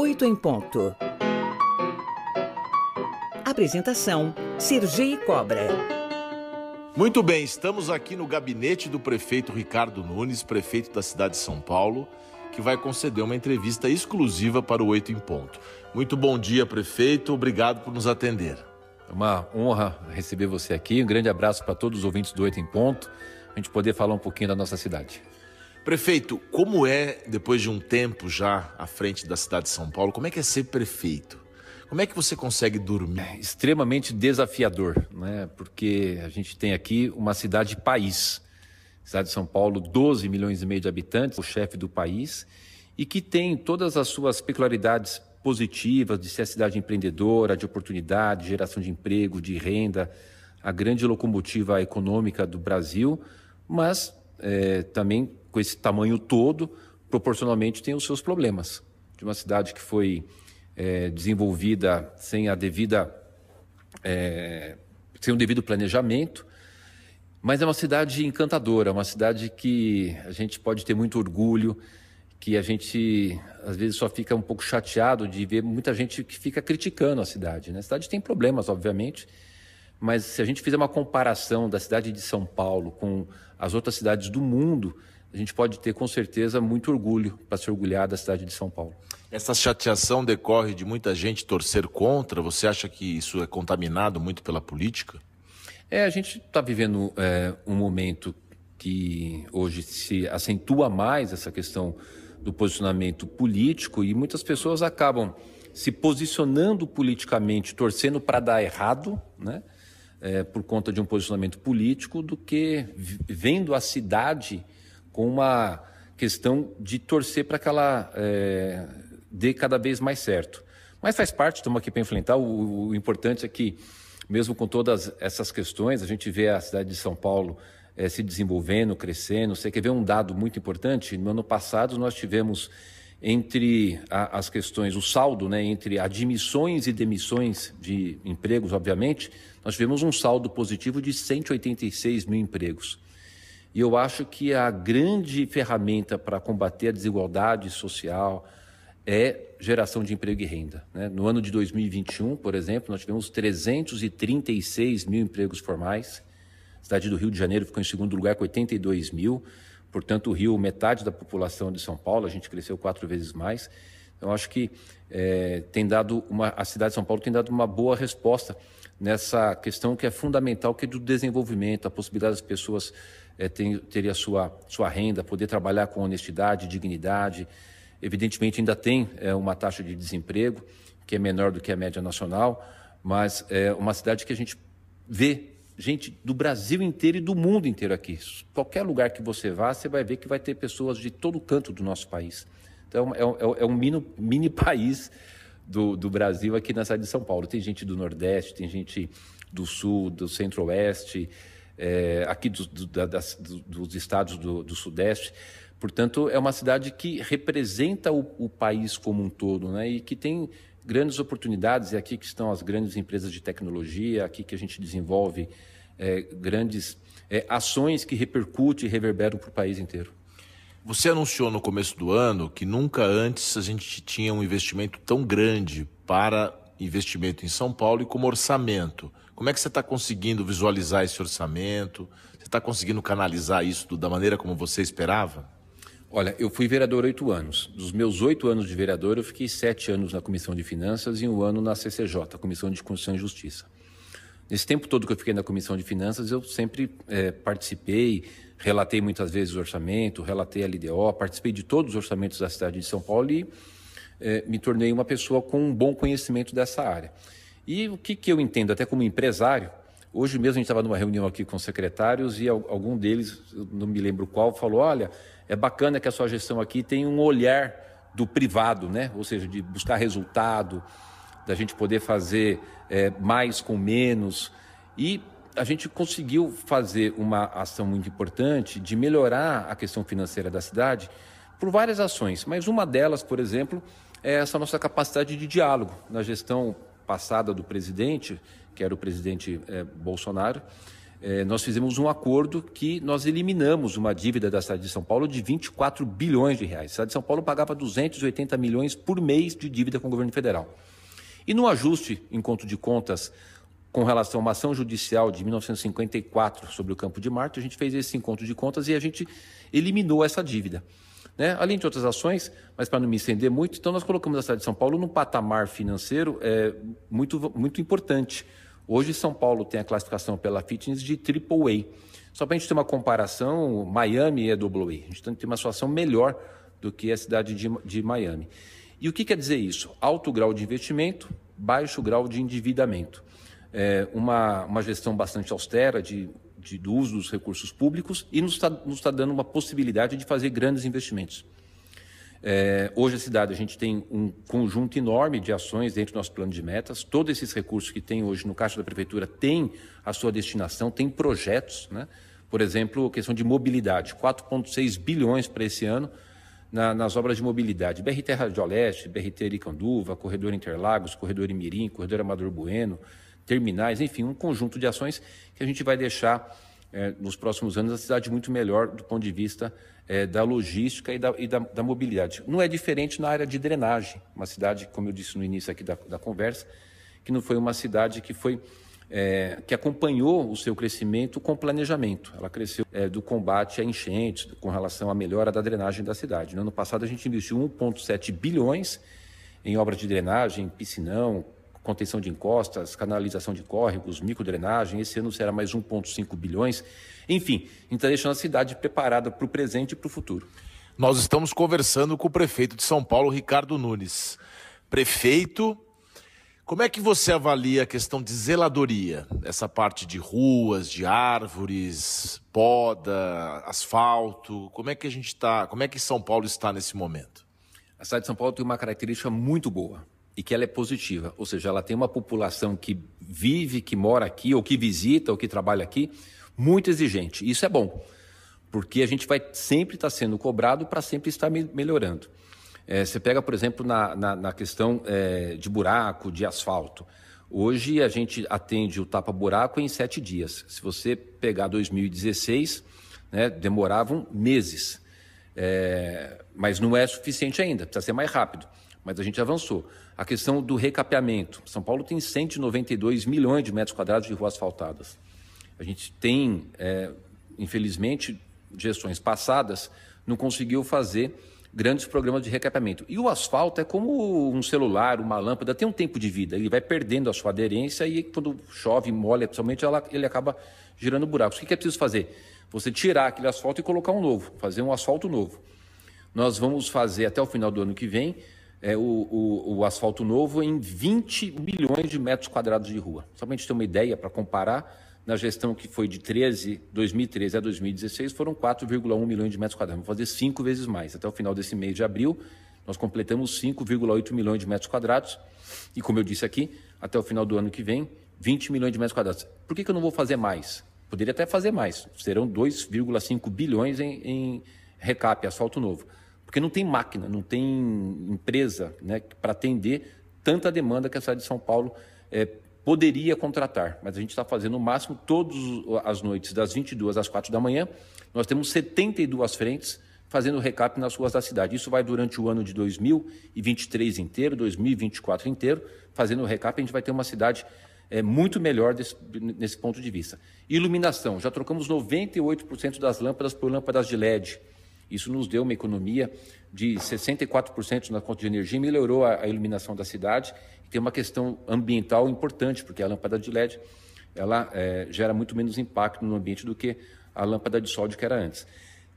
8 em ponto. Apresentação: Sergi Cobra. Muito bem, estamos aqui no gabinete do prefeito Ricardo Nunes, prefeito da cidade de São Paulo, que vai conceder uma entrevista exclusiva para o Oito em Ponto. Muito bom dia, prefeito. Obrigado por nos atender. É uma honra receber você aqui. Um grande abraço para todos os ouvintes do Oito em Ponto. A gente poder falar um pouquinho da nossa cidade. Prefeito, como é, depois de um tempo já à frente da cidade de São Paulo, como é que é ser prefeito? Como é que você consegue dormir? É extremamente desafiador, né? porque a gente tem aqui uma cidade-país. Cidade de São Paulo, 12 milhões e meio de habitantes, o chefe do país, e que tem todas as suas peculiaridades positivas de ser a cidade empreendedora, de oportunidade, de geração de emprego, de renda, a grande locomotiva econômica do Brasil, mas é, também com esse tamanho todo, proporcionalmente tem os seus problemas. De uma cidade que foi é, desenvolvida sem a devida é, sem o devido planejamento, mas é uma cidade encantadora, uma cidade que a gente pode ter muito orgulho, que a gente às vezes só fica um pouco chateado de ver muita gente que fica criticando a cidade. Né? A cidade tem problemas, obviamente, mas se a gente fizer uma comparação da cidade de São Paulo com as outras cidades do mundo, a gente pode ter com certeza muito orgulho para se orgulhar da cidade de São Paulo. Essa chateação decorre de muita gente torcer contra? Você acha que isso é contaminado muito pela política? É, a gente está vivendo é, um momento que hoje se acentua mais essa questão do posicionamento político e muitas pessoas acabam se posicionando politicamente, torcendo para dar errado, né? É, por conta de um posicionamento político, do que vendo a cidade com uma questão de torcer para que ela é, dê cada vez mais certo. Mas faz parte, estamos aqui para enfrentar. O, o, importante é que, mesmo com todas essas questões, a gente vê a cidade de São Paulo é, se desenvolvendo, crescendo. Você quer ver um dado muito importante? No ano passado, nós tivemos entre a, as questões, o saldo, né, entre admissões e demissões de empregos, obviamente, nós tivemos um saldo positivo de 186 mil empregos. E eu acho que a grande ferramenta para combater a desigualdade social é geração de emprego e renda. Né? No ano de 2021, por exemplo, nós tivemos 336 mil empregos formais. A cidade do Rio de Janeiro ficou em segundo lugar com 82 mil. Portanto, o Rio, metade da população de São Paulo, a gente cresceu quatro vezes mais. Então, acho que é, tem dado uma, a cidade de São Paulo tem dado uma boa resposta nessa questão que é fundamental, que é do desenvolvimento, a possibilidade das pessoas é, ter, ter a sua, sua renda, poder trabalhar com honestidade, dignidade. Evidentemente, ainda tem é, uma taxa de desemprego que é menor do que a média nacional, mas é uma cidade que a gente vê gente do Brasil inteiro e do mundo inteiro aqui. Qualquer lugar que você vá, você vai ver que vai ter pessoas de todo canto do nosso país. Então, é, é, é um mini, mini país do, do, Brasil aqui na cidade de São Paulo. Tem gente do Nordeste, tem gente do Sul, do Centro-Oeste, é, aqui do, do, das, dos estados do, Sudeste. Portanto, é uma cidade que representa o, o, país como um todo, né? E que tem grandes oportunidades. E aqui que estão as grandes empresas de tecnologia, aqui que a gente desenvolve é, grandes é, ações que repercutem e reverberam para o país inteiro. Você anunciou no começo do ano que nunca antes a gente tinha um investimento tão grande para investimento em São Paulo e como orçamento. Como é que você está conseguindo visualizar esse orçamento? Você está conseguindo canalizar isso da maneira como você esperava? Olha, eu fui vereador oito anos. Dos meus oito anos de vereador, eu fiquei sete anos na Comissão de Finanças e um ano na CCJ, Comissão de Constituição e Justiça. Nesse tempo todo que eu fiquei na Comissão de Finanças, eu sempre é, participei, relatei muitas vezes o orçamento, relatei a LDO, participei de todos os orçamentos da cidade de São Paulo e é, me tornei uma pessoa com um bom conhecimento dessa área. E o que, que eu entendo, até como empresário, hoje mesmo a gente estava numa reunião aqui com secretários e algum deles, não me lembro qual, falou: olha, é bacana que a sua gestão aqui tem um olhar do privado, né? ou seja, de buscar resultado, da gente poder fazer é, mais com menos. E a gente conseguiu fazer uma ação muito importante de melhorar a questão financeira da cidade por várias ações, mas uma delas, por exemplo, é essa nossa capacidade de diálogo na gestão passada do presidente, que era o presidente é, Bolsonaro, é, nós fizemos um acordo que nós eliminamos uma dívida da cidade de São Paulo de 24 bilhões de reais. A cidade de São Paulo pagava 280 milhões por mês de dívida com o governo federal. E no ajuste em conto de contas com relação a uma ação judicial de 1954 sobre o Campo de Marte, a gente fez esse encontro de contas e a gente eliminou essa dívida. Né? Além de outras ações, mas para não me estender muito, então nós colocamos a cidade de São Paulo num patamar financeiro é, muito, muito importante. Hoje, São Paulo tem a classificação pela Fitness de AAA. Só para a gente ter uma comparação, Miami é AA. A gente tem uma situação melhor do que a cidade de, de Miami. E o que quer dizer isso? Alto grau de investimento, baixo grau de endividamento. É uma, uma gestão bastante austera de, de, do uso dos recursos públicos e nos está nos tá dando uma possibilidade de fazer grandes investimentos. É, hoje a cidade a gente tem um conjunto enorme de ações dentro do nosso plano de metas. Todos esses recursos que tem hoje no caixa da prefeitura têm a sua destinação, tem projetos, né? Por exemplo, questão de mobilidade, 4,6 bilhões para esse ano na, nas obras de mobilidade. BRT Radioleste, BRT Iricanduva, Corredor Interlagos, Corredor Imirim, Corredor Amador Bueno, terminais, enfim, um conjunto de ações que a gente vai deixar é, nos próximos anos a cidade muito melhor do ponto de vista é, da logística e, da, e da, da, mobilidade. Não é diferente na área de drenagem, uma cidade, como eu disse no início aqui da, da conversa, que não foi uma cidade que foi é, que acompanhou o seu crescimento com planejamento. Ela cresceu é, do combate a enchentes, com relação à melhora da drenagem da cidade. No ano passado, a gente investiu 1,7 bilhões em obras de drenagem, piscinão, contenção de encostas, canalização de córregos, microdrenagem. Esse ano será mais 1,5 bilhões. Enfim, está deixando a cidade preparada para o presente e para o futuro. Nós estamos conversando com o prefeito de São Paulo, Ricardo Nunes. Prefeito, como é que você avalia a questão de zeladoria? Essa parte de ruas, de árvores, poda, asfalto. Como é que a gente está? Como é que São Paulo está nesse momento? A cidade de São Paulo tem uma característica muito boa e que ela é positiva, ou seja, ela tem uma população que vive, que mora aqui, ou que visita, ou que trabalha aqui, muito exigente. Isso é bom, porque a gente vai sempre estar sendo cobrado para sempre estar melhorando. É, você pega, por exemplo, na, na, na questão é, de buraco, de asfalto. Hoje a gente atende o tapa-buraco em sete dias. Se você pegar 2016, né, demoravam meses. É, mas não é suficiente ainda, precisa ser mais rápido. Mas a gente avançou. A questão do recapeamento. São Paulo tem 192 milhões de metros quadrados de ruas asfaltadas. A gente tem, é, infelizmente, gestões passadas não conseguiu fazer grandes programas de recapeamento. E o asfalto é como um celular, uma lâmpada, tem um tempo de vida. Ele vai perdendo a sua aderência e quando chove, molha, principalmente, ela, ele acaba girando buracos. O que é preciso fazer? Você tirar aquele asfalto e colocar um novo, fazer um asfalto novo. Nós vamos fazer até o final do ano que vem é, o, o, o, asfalto novo em 20 milhões de metros quadrados de rua. Só para a gente ter uma ideia, para comparar, na gestão que foi de 13, 2013 a 2016, foram 4,1 milhões de metros quadrados. Vamos fazer cinco vezes mais. Até o final desse mês de abril, nós completamos 5,8 milhões de metros quadrados. E como eu disse aqui, até o final do ano que vem, 20 milhões de metros quadrados. Por que, que eu não vou fazer mais? Poderia até fazer mais. Serão 2,5 bilhões em, em recap, asfalto novo porque não tem máquina, não tem empresa né, para atender tanta demanda que a cidade de São Paulo é, poderia contratar. Mas a gente está fazendo o máximo todas as noites, das 22 às 4 da manhã. Nós temos 72 frentes fazendo recap nas ruas da cidade. Isso vai durante o ano de 2023 inteiro, 2024 inteiro, fazendo o recap. A gente vai ter uma cidade é, muito melhor desse, nesse ponto de vista. Iluminação, já trocamos 98% das lâmpadas por lâmpadas de LED. Isso nos deu uma economia de 64% na conta de energia, melhorou a, a iluminação da cidade. Tem uma questão ambiental importante, porque a lâmpada de LED ela é, gera muito menos impacto no ambiente do que a lâmpada de sódio que era antes.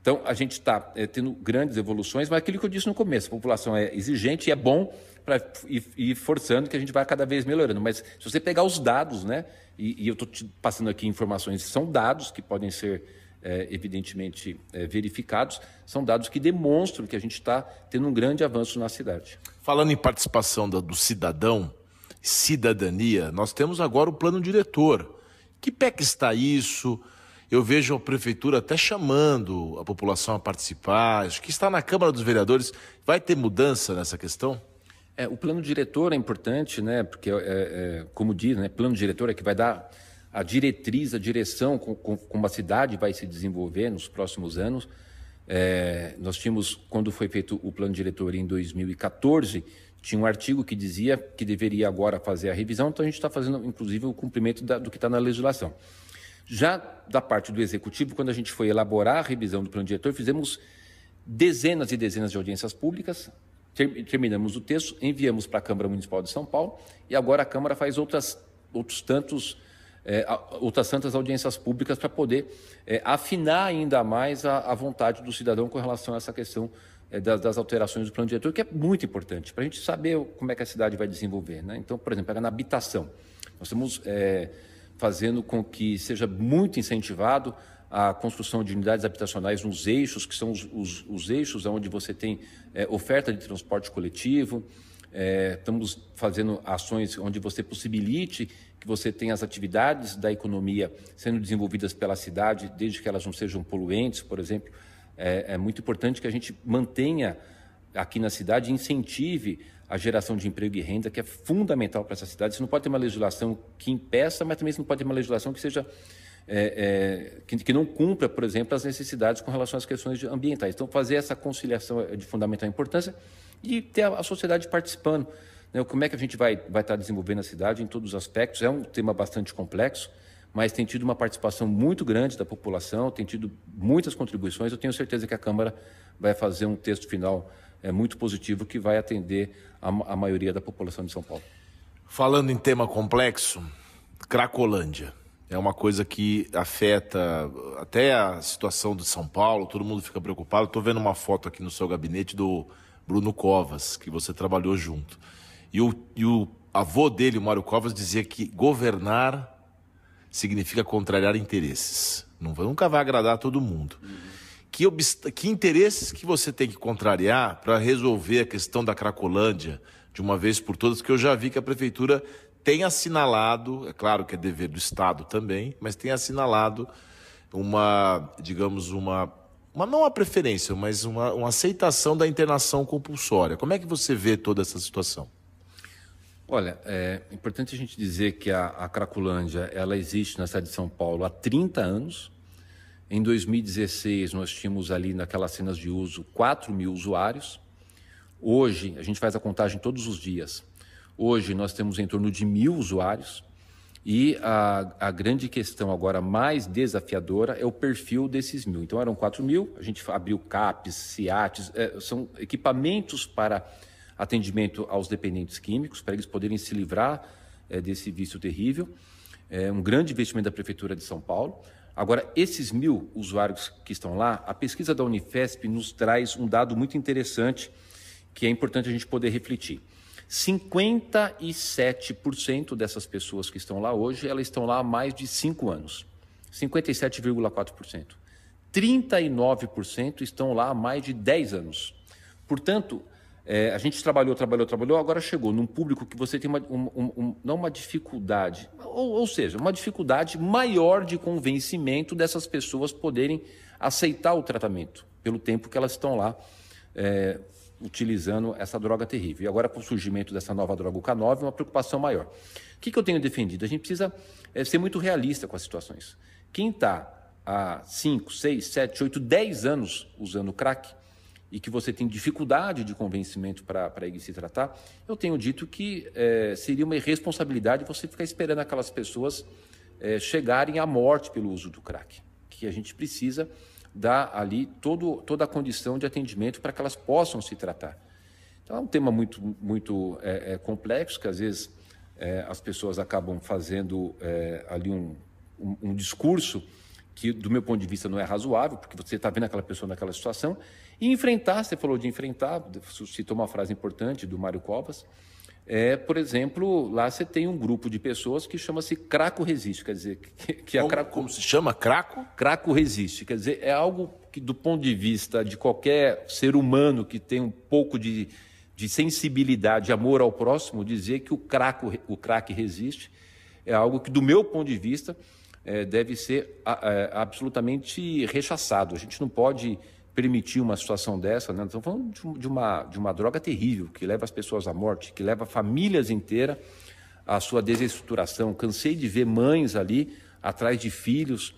Então, a gente está é, tendo grandes evoluções, mas aquilo que eu disse no começo, a população é exigente e é bom para ir, forçando que a gente vai cada vez melhorando. Mas se você pegar os dados, né, e, e eu estou passando aqui informações, são dados que podem ser é, evidentemente é, verificados, são dados que demonstram que a gente está tendo um grande avanço na cidade. Falando em participação do, do cidadão, cidadania, nós temos agora o plano diretor. Que pé que está isso? Eu vejo a prefeitura até chamando a população a participar. Acho que está na Câmara dos Vereadores. Vai ter mudança nessa questão? É, o plano diretor é importante, né? Porque, é, é, como diz, né, plano diretor é que vai dar a diretriz, a direção com, com, como a cidade vai se desenvolver nos próximos anos. É, nós tínhamos, quando foi feito o plano diretor em 2014, tinha um artigo que dizia que deveria agora fazer a revisão, então a gente está fazendo, inclusive, o cumprimento da, do que está na legislação. Já da parte do Executivo, quando a gente foi elaborar a revisão do plano diretor, fizemos dezenas e dezenas de audiências públicas, ter, terminamos o texto, enviamos para a Câmara Municipal de São Paulo e agora a Câmara faz outras, outros tantos, é, outras tantas audiências públicas para poder é, afinar ainda mais a, a, vontade do cidadão com relação a essa questão é, das, das, alterações do plano diretor, que é muito importante para a gente saber como é que a cidade vai desenvolver. Né? Então, por exemplo, na habitação. Nós estamos é, fazendo com que seja muito incentivado a construção de unidades habitacionais nos eixos, que são os, os, os eixos onde você tem é, oferta de transporte coletivo. É, estamos fazendo ações onde você possibilite que você tenha as atividades da economia sendo desenvolvidas pela cidade, desde que elas não sejam poluentes, por exemplo. É, é muito importante que a gente mantenha aqui na cidade incentive a geração de emprego e renda, que é fundamental para essa cidade. Você não pode ter uma legislação que impeça, mas também você não pode ter uma legislação que seja é, é, que, que, não cumpra, por exemplo, as necessidades com relação às questões ambientais. Então, fazer essa conciliação é de fundamental importância e ter a, a sociedade participando. Né? Como é que a gente vai, vai estar desenvolvendo a cidade em todos os aspectos? É um tema bastante complexo, mas tem tido uma participação muito grande da população, tem tido muitas contribuições. Eu tenho certeza que a Câmara vai fazer um texto final é, muito positivo que vai atender a, a maioria da população de São Paulo. Falando em tema complexo, Cracolândia. É uma coisa que afeta até a situação de São Paulo, todo mundo fica preocupado. Estou vendo uma foto aqui no seu gabinete do Bruno Covas, que você trabalhou junto. E o, e o avô dele, o Mário Covas, dizia que governar significa contrariar interesses. Não, nunca vai agradar a todo mundo. Que, que interesses que você tem que contrariar para resolver a questão da Cracolândia de uma vez por todas? Que eu já vi que a prefeitura tem assinalado, é claro que é dever do Estado também, mas tem assinalado uma, digamos, uma, uma não a preferência, mas uma, uma aceitação da internação compulsória. Como é que você vê toda essa situação? Olha, é importante a gente dizer que a, a Cracolândia ela existe na cidade de São Paulo há 30 anos. Em 2016, nós tínhamos ali naquelas cenas de uso 4 mil usuários. Hoje, a gente faz a contagem todos os dias. Hoje nós temos em torno de mil usuários e a, a grande questão agora mais desafiadora é o perfil desses mil. Então eram 4 mil, a gente abriu CAPs, CIATs, é, são equipamentos para atendimento aos dependentes químicos, para eles poderem se livrar é, desse vício terrível. É um grande investimento da Prefeitura de São Paulo. Agora, esses mil usuários que estão lá, a pesquisa da Unifesp nos traz um dado muito interessante que é importante a gente poder refletir. 57% dessas pessoas que estão lá hoje, elas estão lá há mais de 5 anos. 57,4%. 39% estão lá há mais de 10 anos. Portanto, é, a gente trabalhou, trabalhou, trabalhou, agora chegou num público que você tem uma, um, um, não uma dificuldade, ou, ou, seja, uma dificuldade maior de convencimento dessas pessoas poderem aceitar o tratamento pelo tempo que elas estão lá é, utilizando essa droga terrível. E agora, com o surgimento dessa nova droga, o K9, uma preocupação maior. O que, que eu tenho defendido? A gente precisa é, ser muito realista com as situações. Quem está há 5, 6, 7, 8, 10 anos usando crack e que você tem dificuldade de convencimento para ir se tratar, eu tenho dito que é, seria uma irresponsabilidade você ficar esperando aquelas pessoas é, chegarem à morte pelo uso do crack. Que a gente precisa dá ali todo, toda a condição de atendimento para que elas possam se tratar. Então é um tema muito, muito é, é, complexo, que às vezes é, as pessoas acabam fazendo é, ali um, um, um, discurso que, do meu ponto de vista, não é razoável, porque você está vendo aquela pessoa naquela situação, e enfrentar, você falou de enfrentar, citou uma frase importante do Mário Covas, é, por exemplo, lá você tem um grupo de pessoas que chama-se Craco Resiste, quer dizer, que, que como, craco, como se chama Craco? Craco Resiste, quer dizer, é algo que do ponto de vista de qualquer ser humano que tem um pouco de, de sensibilidade, amor ao próximo, dizer que o craco, o crack resiste é algo que do meu ponto de vista é, deve ser é, absolutamente rechaçado. A gente não pode permitir uma situação dessa, né? Estamos falando de uma, de uma droga terrível, que leva as pessoas à morte, que leva famílias inteiras a sua desestruturação. Cansei de ver mães ali atrás de filhos,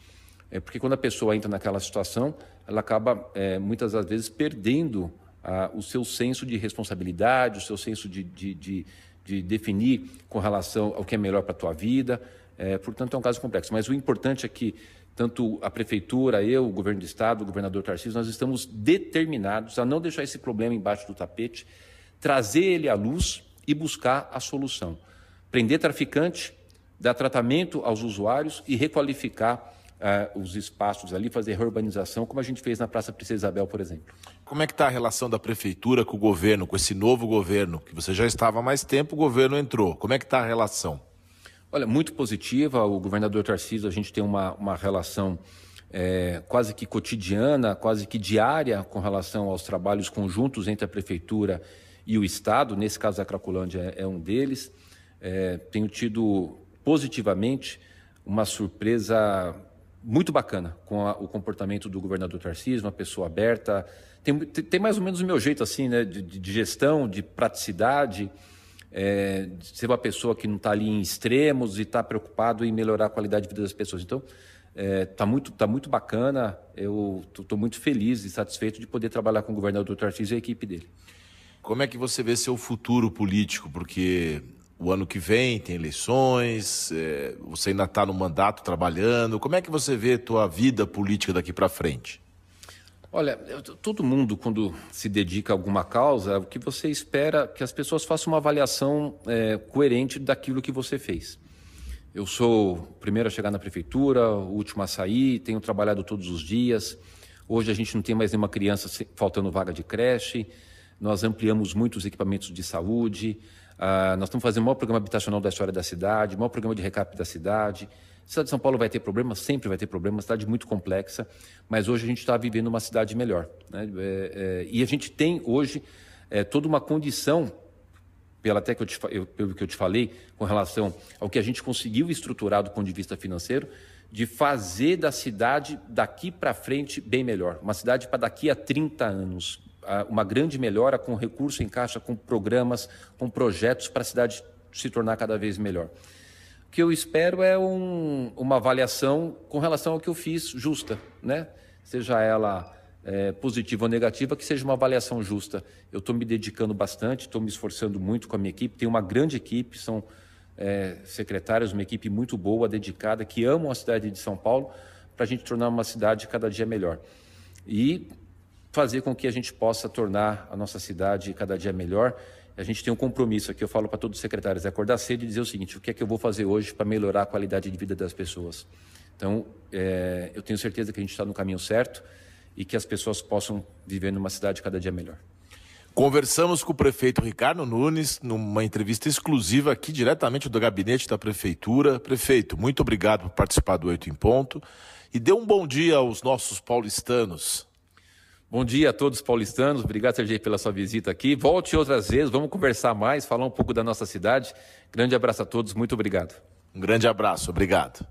é, porque quando a pessoa entra naquela situação, ela acaba é, muitas das vezes perdendo a, o seu senso de responsabilidade, o seu senso de, de, de, de definir com relação ao que é melhor para a tua vida. É, portanto, é um caso complexo. Mas o importante é que tanto a prefeitura, eu, o governo do estado, o governador Tarcísio, nós estamos determinados a não deixar esse problema embaixo do tapete, trazer ele à luz e buscar a solução. Prender traficante, dar tratamento aos usuários e requalificar uh, os espaços ali, fazer reurbanização, como a gente fez na Praça Princesa Isabel, por exemplo. Como é que está a relação da prefeitura com o governo, com esse novo governo, que você já estava há mais tempo, o governo entrou. Como é que está a relação? Olha, muito positiva. O governador Tarcísio, a gente tem uma, uma relação é, quase que cotidiana, quase que diária com relação aos trabalhos conjuntos entre a prefeitura e o Estado. Nesse caso, a Cracolândia é, é um deles. É, tenho tido positivamente uma surpresa muito bacana com a, o comportamento do governador Tarcísio, uma pessoa aberta. Tem, tem mais ou menos o meu jeito assim, né, de, de gestão, de praticidade é, ser uma pessoa que não está ali em extremos e está preocupado em melhorar a qualidade de vida das pessoas. Então, está é, tá muito, tá muito bacana. Eu estou muito feliz e satisfeito de poder trabalhar com o governador Tarcísio e a equipe dele. Como é que você vê seu futuro político? Porque o ano que vem tem eleições, é, você ainda está no mandato trabalhando. Como é que você vê tua vida política daqui para frente? Olha, todo mundo, quando se dedica a alguma causa, o que você espera que as pessoas façam uma avaliação é, coerente daquilo que você fez. Eu sou o primeiro a chegar na prefeitura, o último a sair, tenho trabalhado todos os dias. Hoje a gente não tem mais nenhuma criança faltando vaga de creche, nós ampliamos muitos equipamentos de saúde, uh, nós estamos fazendo o maior programa habitacional da história da cidade, o maior programa de recap da cidade. A cidade de São Paulo vai ter problemas, sempre vai ter problemas, cidade muito complexa, mas hoje a gente está vivendo uma cidade melhor. Né? É, é, e a gente tem hoje é, toda uma condição, pela até que eu te, eu, pelo que eu te falei, com relação ao que a gente conseguiu estruturar do ponto de vista financeiro, de fazer da cidade daqui para frente bem melhor. Uma cidade para daqui a 30 anos. Uma grande melhora com recurso em caixa, com programas, com projetos para a cidade se tornar cada vez melhor que eu espero é um, uma avaliação com relação ao que eu fiz justa, né? Seja ela é, positiva ou negativa, que seja uma avaliação justa. Eu estou me dedicando bastante, estou me esforçando muito com a minha equipe. Tenho uma grande equipe, são é, secretários, uma equipe muito boa, dedicada, que amam a cidade de São Paulo, para a gente tornar uma cidade cada dia melhor. E fazer com que a gente possa tornar a nossa cidade cada dia melhor a gente tem um compromisso aqui, eu falo para todos os secretários, é acordar cedo e dizer o seguinte, o que é que eu vou fazer hoje para melhorar a qualidade de vida das pessoas. Então, é, eu tenho certeza que a gente está no caminho certo e que as pessoas possam viver numa cidade cada dia melhor. Conversamos com o prefeito Ricardo Nunes numa entrevista exclusiva aqui diretamente do gabinete da prefeitura. Prefeito, muito obrigado por participar do Oito em Ponto e dê um bom dia aos nossos paulistanos. Bom dia a todos paulistanos, obrigado, Sergei, pela sua visita aqui. Volte outras vezes, vamos conversar mais, falar um pouco da nossa cidade. Grande abraço a todos, muito obrigado. Um grande abraço, obrigado.